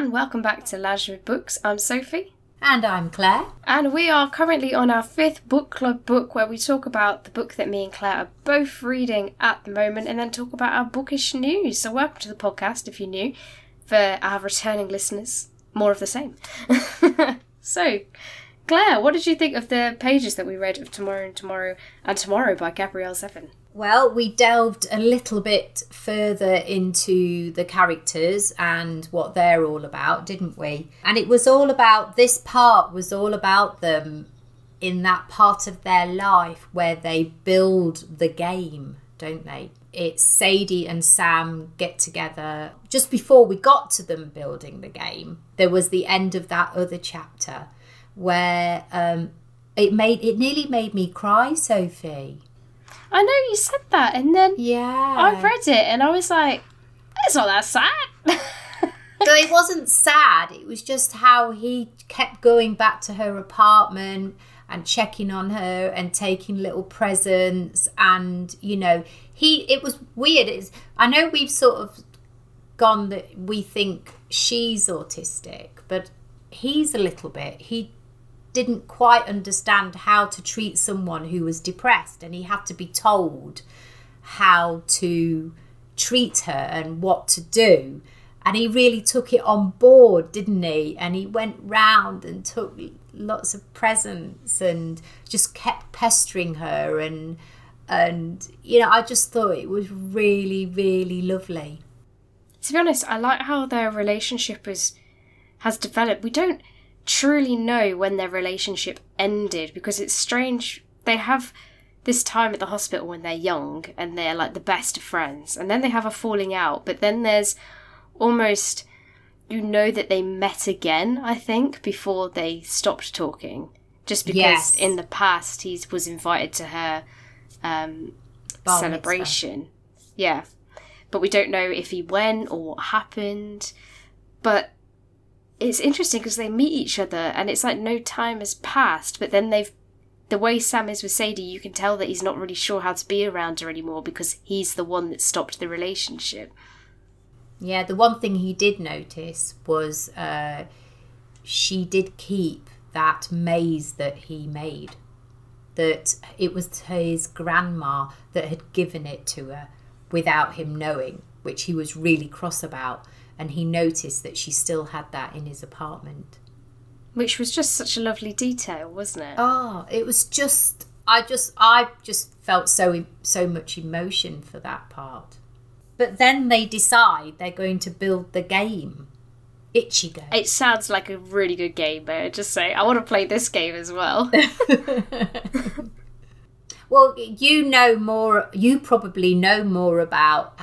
and welcome back to with Books. I'm Sophie. And I'm Claire. And we are currently on our fifth book club book where we talk about the book that me and Claire are both reading at the moment and then talk about our bookish news. So, welcome to the podcast if you're new. For our returning listeners, more of the same. so, Claire, what did you think of the pages that we read of Tomorrow and Tomorrow and Tomorrow by Gabrielle Zevin? Well, we delved a little bit further into the characters and what they're all about, didn't we? And it was all about this part was all about them in that part of their life where they build the game, don't they? It's Sadie and Sam get together just before we got to them building the game. There was the end of that other chapter where um, it made it nearly made me cry, Sophie I know you said that, and then yeah, I read it and I was like, it's not that sad. so it wasn't sad. It was just how he kept going back to her apartment and checking on her and taking little presents and you know he it was weird it's i know we've sort of gone that we think she's autistic but he's a little bit he didn't quite understand how to treat someone who was depressed and he had to be told how to treat her and what to do. And he really took it on board didn't he? And he went round and took lots of presents and just kept pestering her and and you know i just thought it was really really lovely. To be honest i like how their relationship is has developed. We don't truly know when their relationship ended because it's strange. They have this time at the hospital when they're young and they're like the best of friends, and then they have a falling out, but then there's almost you know that they met again, I think, before they stopped talking. Just because yes. in the past he was invited to her um, celebration. Yeah. But we don't know if he went or what happened. But it's interesting because they meet each other and it's like no time has passed, but then they've the way Sam is with Sadie, you can tell that he's not really sure how to be around her anymore because he's the one that stopped the relationship. Yeah, the one thing he did notice was uh, she did keep that maze that he made. That it was his grandma that had given it to her without him knowing, which he was really cross about and he noticed that she still had that in his apartment. Which was just such a lovely detail, wasn't it? Oh, it was just I just I just felt so so much emotion for that part. But then they decide they're going to build the game. Ichigo. It sounds like a really good game, but I just say I want to play this game as well. well, you know more. You probably know more about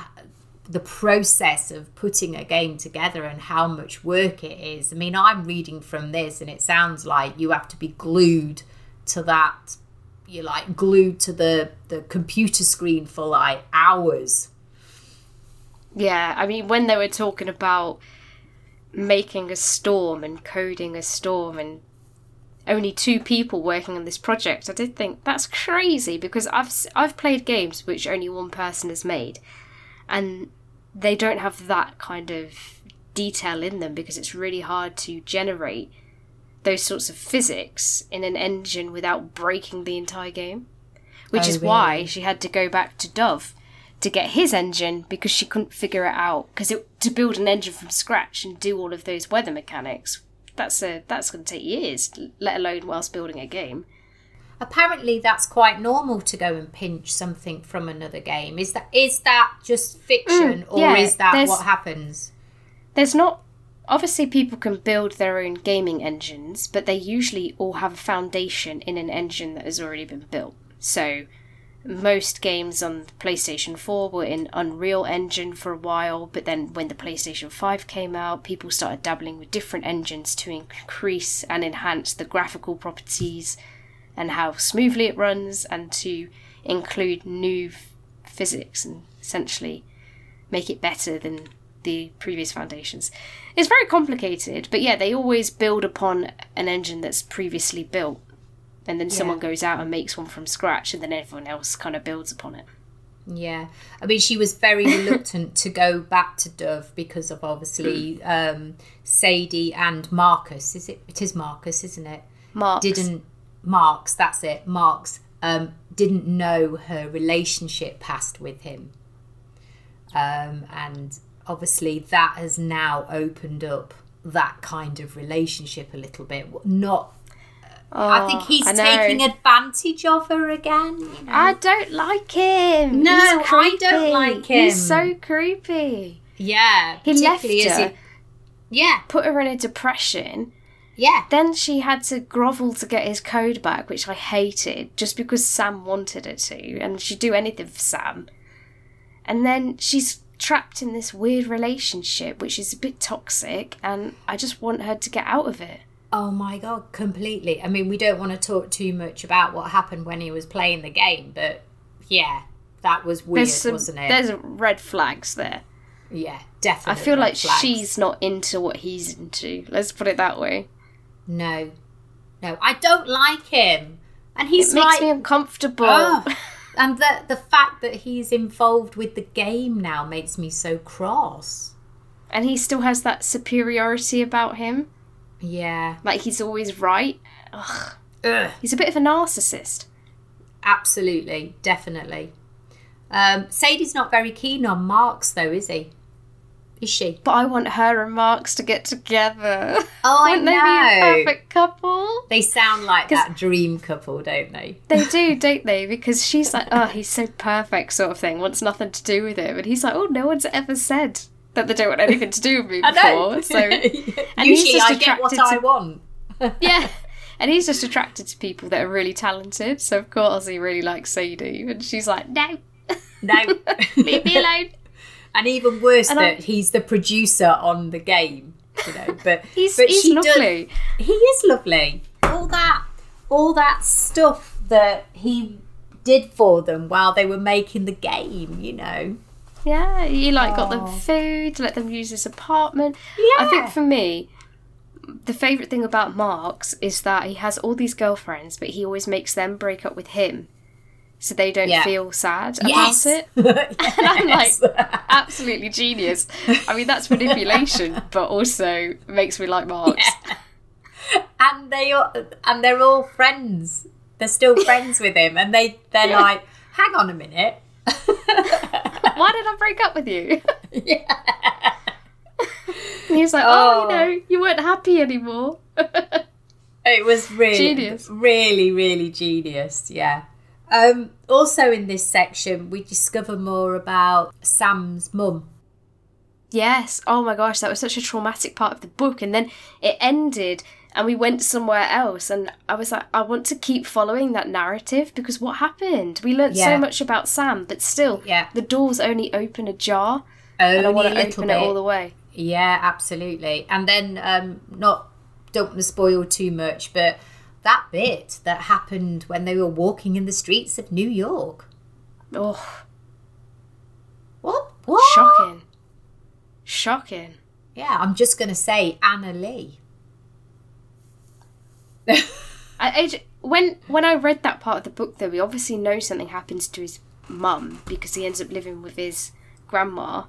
the process of putting a game together and how much work it is. I mean, I'm reading from this and it sounds like you have to be glued to that you're like glued to the the computer screen for like hours. Yeah, I mean when they were talking about making a storm and coding a storm and only two people working on this project, I did think that's crazy because I've I've played games which only one person has made and they don't have that kind of detail in them because it's really hard to generate those sorts of physics in an engine without breaking the entire game. Which oh, is really? why she had to go back to Dov to get his engine because she couldn't figure it out. Because to build an engine from scratch and do all of those weather mechanics, that's a that's going to take years. Let alone whilst building a game apparently that's quite normal to go and pinch something from another game. Is that is that just fiction mm, or yeah, is that what happens? There's not obviously people can build their own gaming engines, but they usually all have a foundation in an engine that has already been built. So most games on PlayStation 4 were in Unreal Engine for a while, but then when the PlayStation 5 came out, people started dabbling with different engines to increase and enhance the graphical properties and how smoothly it runs, and to include new f- physics and essentially make it better than the previous foundations. It's very complicated, but yeah, they always build upon an engine that's previously built, and then yeah. someone goes out and makes one from scratch, and then everyone else kind of builds upon it. Yeah, I mean, she was very reluctant to go back to Dov because of obviously um, Sadie and Marcus. Is it? It is Marcus, isn't it? Mark Didn't Marx? That's it. Marx um, didn't know her relationship past with him, um, and obviously that has now opened up that kind of relationship a little bit. Not. I think he's Oh, I taking advantage of her again. You know? I don't like him. No, I don't like him. He's so creepy. Yeah, He left her, he- Yeah, put her in a depression. Yeah, Then she had to grovel to get his code back, which I hated, just because Sam wanted her to, and she'd do anything for Sam. And then she's trapped in this weird relationship, which is a bit toxic, and I just want her to get out of it. Oh my god, completely. I mean, we don't want to talk too much about what happened when he was playing the game, but yeah, that was weird, some, wasn't it? there's rid flags there. yeah, definitely. I feel like flags. she's not into what he's into. Let's put it that way. No, no, I don't like him, and he's It makes like, me uncomfortable. Ugh. and the the fact that he's involved with the game now makes me so cross. And he still has that superiority about him. Yeah, Like he's always right. Ugh. Ugh. He's a bit of a narcissist. absolutely, definitely. Um, Sadie's not very keen on Marx, though, is he? Is she? But I want her and Marx to get together. Oh, I Wouldn't they be a know. perfect couple? They sound like that dream couple, don't they? They do, don't they? Because she's like, oh, he's so perfect, sort of thing. Wants nothing to do with him, and he's like, oh, no one's ever said that they don't want anything to do with me know. before. So and Usually, he's just I get what attracted I to- want. yeah. And he's just attracted to people that are really talented. So of course he really likes Sadie, and she's like, no, No, leave me alone. And even worse And I- that he's the producer on the game. You know, but He's but he's she does- lovely. he is lovely. All that, all that stuff that he did for them while they were making the game. You know. Yeah, he like got them Oh. food, let them use his apartment. Yeah. I think for me, the favourite thing about Marx is that he has all these girlfriends, but he always makes them break up with him. So they don't Yeah. feel sad Yes. about it. and I'm like, absolutely genius. I mean, that's manipulation, but also makes me like Marx. and they are, and they're all friends. They're still friends with him, and they they're Yeah. like, hang on a minute. Why did I break up with you? yeah. And he's like, oh, Oh. you know, you weren't happy anymore. It was really, Genius. really, really genius. Yeah. Um, also, in this section, we discover more about Sam's mum. Yes. Oh my gosh, that was such a traumatic part of the book. And then it ended and we went somewhere else. And I was like, I want to keep following that narrative because what happened? We learnt Yeah. so much about Sam, but still, Yeah. the doors only open ajar. Only And I want to open bit. it all the way. Yeah, absolutely. And then, um, not don't want to spoil too much, but that bit that happened when they were walking in the streets of New York. Oh, What? What? shocking. Shocking. Yeah, I'm just gonna say Anna Lee. I, I when when I read that part of the book, though, we obviously know something happens to his mum because he ends up living with his grandma.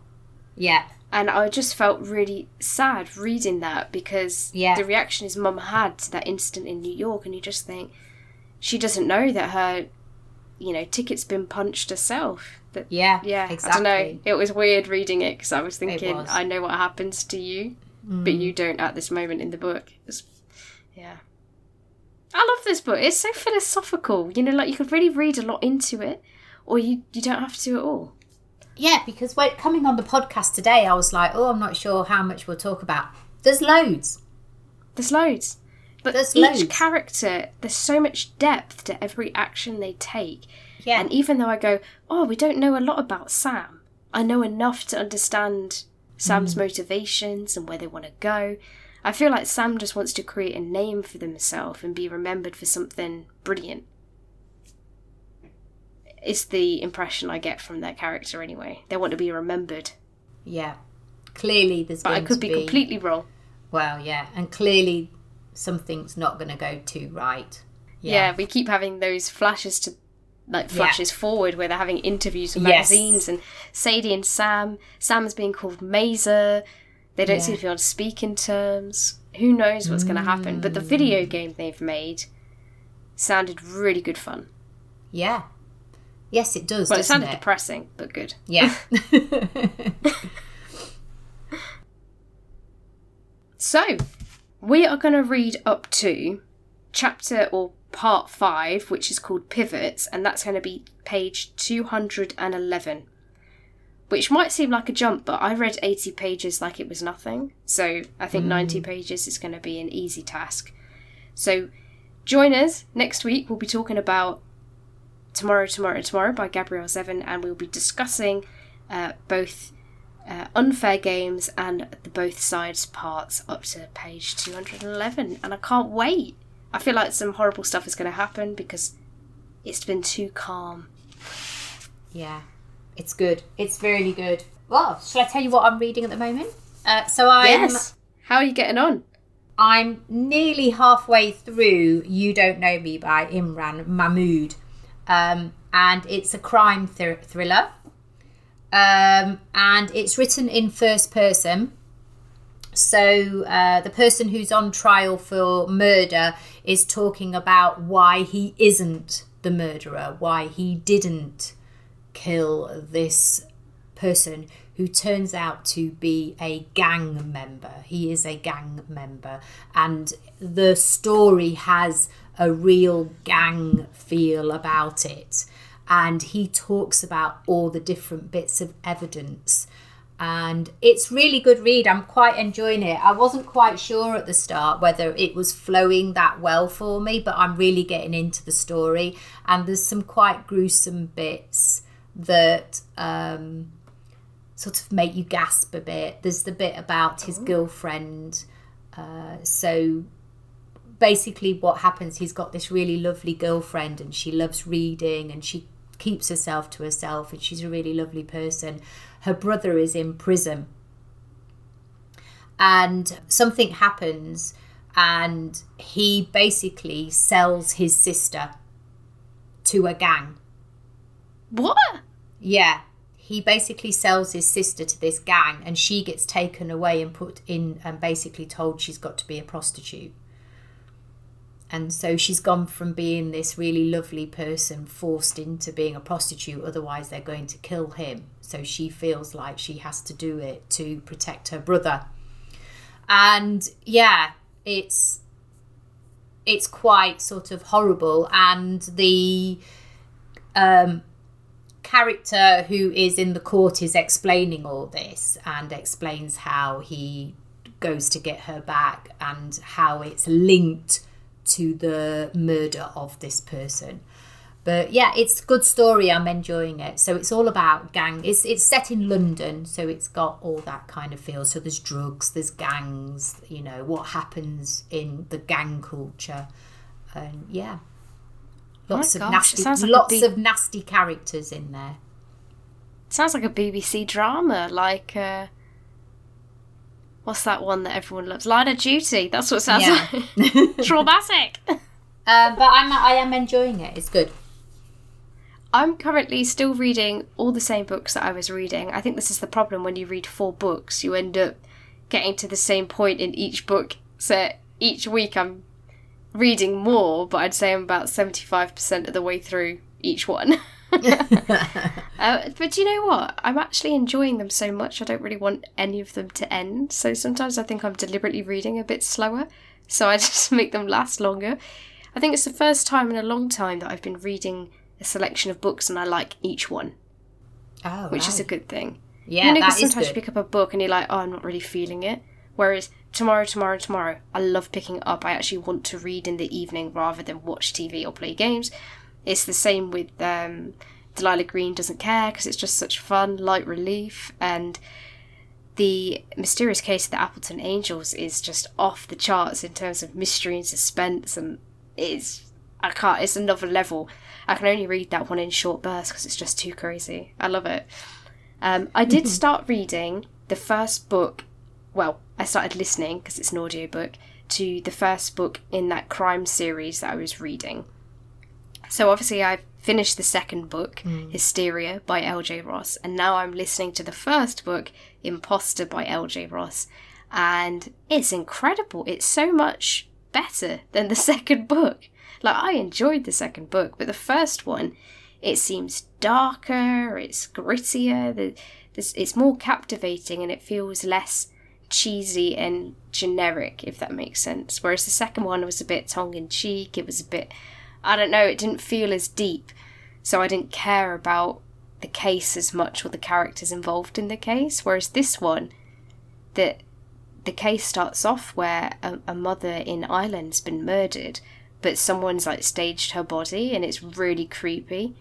yeah, And I just felt really sad reading that because Yeah. the reaction his mum had to that incident in New York, and you just think she doesn't know that her, you know, ticket's been punched herself. That yeah, yeah, exactly. I don't know. It was weird reading it because I was thinking, was. Mm. I know what happens to you, but you don't at this moment in the book. It's, yeah. I love this book. It's so philosophical. You know, like you could really read a lot into it, or you you don't have to at all. Yeah, because when coming on the podcast today, I was like, oh, I'm not sure how much we'll talk about. There's loads. There's loads. But There's each loads. character, there's so much depth to every action they take. Yeah, And even though I go, oh, we don't know a lot about Sam, I know enough to understand Sam's Mm. motivations and where they want to go. I feel like Sam just wants to create a name for themselves and be remembered for something brilliant. It's the impression I get from their character anyway. They want to be remembered. yeah. Clearly, there's But I could to be completely wrong. well, yeah, and clearly something's not going to go too right. Yeah. we keep having those flashes to like Yeah. flashes forward where they're having interviews with Yes. magazines and Sadie and Sam. Sam's being called Mazer. They don't Yeah. seem to be on speaking terms. Who knows what's going to happen? But the video Mm. game they've made sounded really good fun. Yeah. Yes, it does, Well, it sounded it? depressing, but good. yeah. So, we are going to read up to chapter or part five, which is called Pivots, and that's going to be page 211. Which might seem like a jump, but I read 80 pages like it was nothing. So, I think hmm. 90 pages is going to be an easy task. So, join us next week. We'll be talking about Tomorrow, Tomorrow, Tomorrow by Gabrielle Zevin, and we'll be discussing uh, both uh, unfair games and the both sides parts up to page 211 and i can't wait i feel like some horrible stuff is going to happen because it's been too calm yeah. It's good. It's really good. Well, should I tell you what I'm reading at the moment? Uh, so I'm yes how are you getting on I'm nearly halfway through You Don't Know Me by Imran Mahmood. Um, and it's a crime thr- thriller. Um, and it's written in first person. So uh, the person who's on trial for murder is talking about why he isn't the murderer, why he didn't kill this person who turns out to be a gang member. He is a gang member, and the story has a real gang feel about it. And he talks about all the different bits of evidence. And it's really good read. I'm quite enjoying it. I wasn't quite sure at the start whether it was flowing that well for me, but I'm really getting into the story. And there's some quite gruesome bits that um, sort of make you gasp a bit. There's the bit about his girlfriend. Uh, so basically, what happens, he's got this really lovely girlfriend and she loves reading and she keeps herself to herself and she's a really lovely person. Her brother is in prison and something happens and he basically sells his sister to a gang. what Yeah. He basically sells his sister to this gang and she gets taken away and put in and basically told she's got to be a prostitute. And so she's gone from being this really lovely person forced into being a prostitute, otherwise, they're going to kill him. So she feels like she has to do it to protect her brother. And yeah, it's it's quite sort of horrible and the um character who is in the court is explaining all this and explains how he goes to get her back and how it's linked to the murder of this person. But yeah, it's a good story. I'm enjoying it. So it's all about gang. It's it's set in London, so it's got all that kind of feel. So there's drugs, there's gangs. You know what happens in the gang culture, and yeah, lots my of gosh, nasty, sounds like a lots big- of nasty characters in there. sounds like a bbc drama like uh what's that one that everyone loves line of duty that's what it sounds Yeah. like traumatic Uh, but I'm I am enjoying it. It's good. I'm currently still reading all the same books that I was reading. I think this is the problem when you read four books, you end up getting to the same point in each book. So each week I'm reading more, but I'd say I'm about 75% of the way through each one. uh, but you know what? I'm actually enjoying them so much, I don't really want any of them to end. So sometimes I think I'm deliberately reading a bit slower, so I just make them last longer. I think it's the first time in a long time that I've been reading a selection of books and I like each one, Oh, which is a good thing. yeah. you know, 'cause that is sometimes you pick up a book and you're like, oh, I'm not really feeling it. Whereas tomorrow, tomorrow, tomorrow, I love picking it up. I actually want to read in the evening rather than watch TV or play games. It's the same with um, Delilah Green Doesn't Care because it's just such fun, light relief. And the mysterious case of the Alperton Angels is just off the charts in terms of mystery and suspense. And it's, I can't, it's another level. I can only read that one in short bursts because it's just too crazy. I love it. Um, I did start reading the first book. Well, I started listening because it's an audiobook to the first book in that crime series that I was reading. So obviously, I've finished the second book, mm. Hysteria by L.J. Ross, and now I'm listening to the first book, Imposter by L.J. Ross, and it's incredible. It's so much better than the second book. Like I enjoyed the second book, but the first one, it seems darker, it's grittier, the, this, it's more captivating, and it feels less cheesy and generic, if that makes sense. Whereas the second one was a bit tongue in cheek. It was a bit, I don't know, it didn't feel as deep, so I didn't care about the case as much or the characters involved in the case. Whereas this one, that the case starts off where a, a mother in Ireland's been murdered, but someone's like staged her body, and it's really creepy.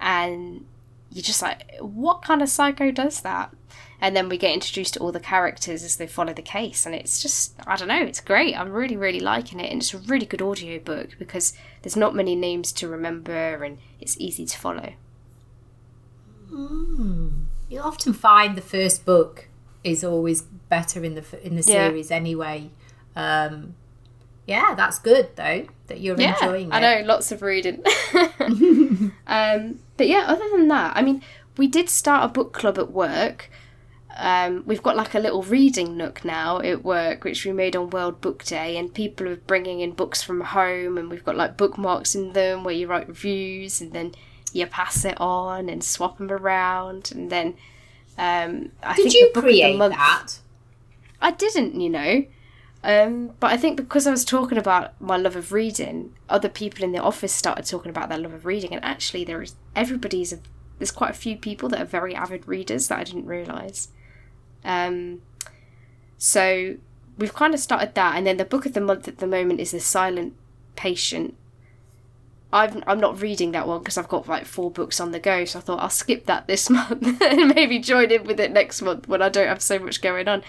And you're just like, what kind of psycho does that? And then we get introduced to all the characters as they follow the case, and it's just, I don't know, it's great. I'm really, really liking it, and it's a really good audio book because there's not many names to remember, and it's easy to follow. You often find the first book is always better in the in the Yeah. series anyway. Um, yeah, that's good though that you're enjoying it. I know, lots of reading. um, but yeah, other than that, I mean, we did start a book club at work. Um, we've got like a little reading nook now at work, which we made on World Book Day, and people are bringing in books from home, and we've got like bookmarks in them where you write reviews, and then you pass it on and swap them around, and then um, I Did think you the book of the month- that? I didn't, you know. Um, but I think because I was talking about my love of reading, other people in the office started talking about their love of reading, and actually there is everybody's a, there's quite a few people that are very avid readers that I didn't realise. Um, so we've kind of started that, and then the book of the month at the moment is The Silent Patient. I'm I'm not reading that one because I've got like four books on the go, so I thought I'll skip that this month and maybe join in with it next month when I don't have so much going on.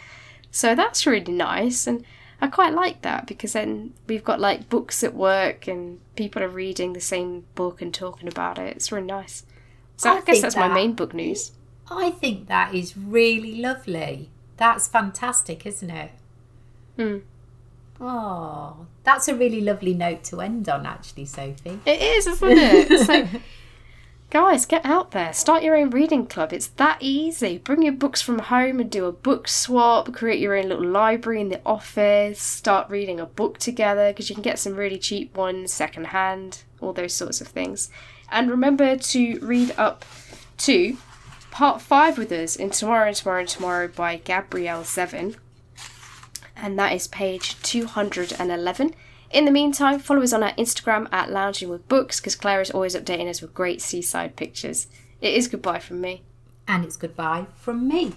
So that's really nice, and I quite like that because then we've got like books at work and people are reading the same book and talking about it. It's really nice. So I I, guess that's my main book news. I think that is really lovely. That's fantastic, isn't it? Hmm. Oh, that's a really lovely note to end on, actually, Sophie. It is, isn't it? so, guys, get out there. Start your own reading club. It's that easy. Bring your books from home and do a book swap. Create your own little library in the office. Start reading a book together because you can get some really cheap ones secondhand. All those sorts of things. And remember to read up to part five with us in Tomorrow and Tomorrow and Tomorrow by Gabrielle Zevin and that is page 211. In the meantime, follow us on our Instagram at Lounging with Books because Claire is always updating us with great seaside pictures. It is goodbye from me. And it's goodbye from me.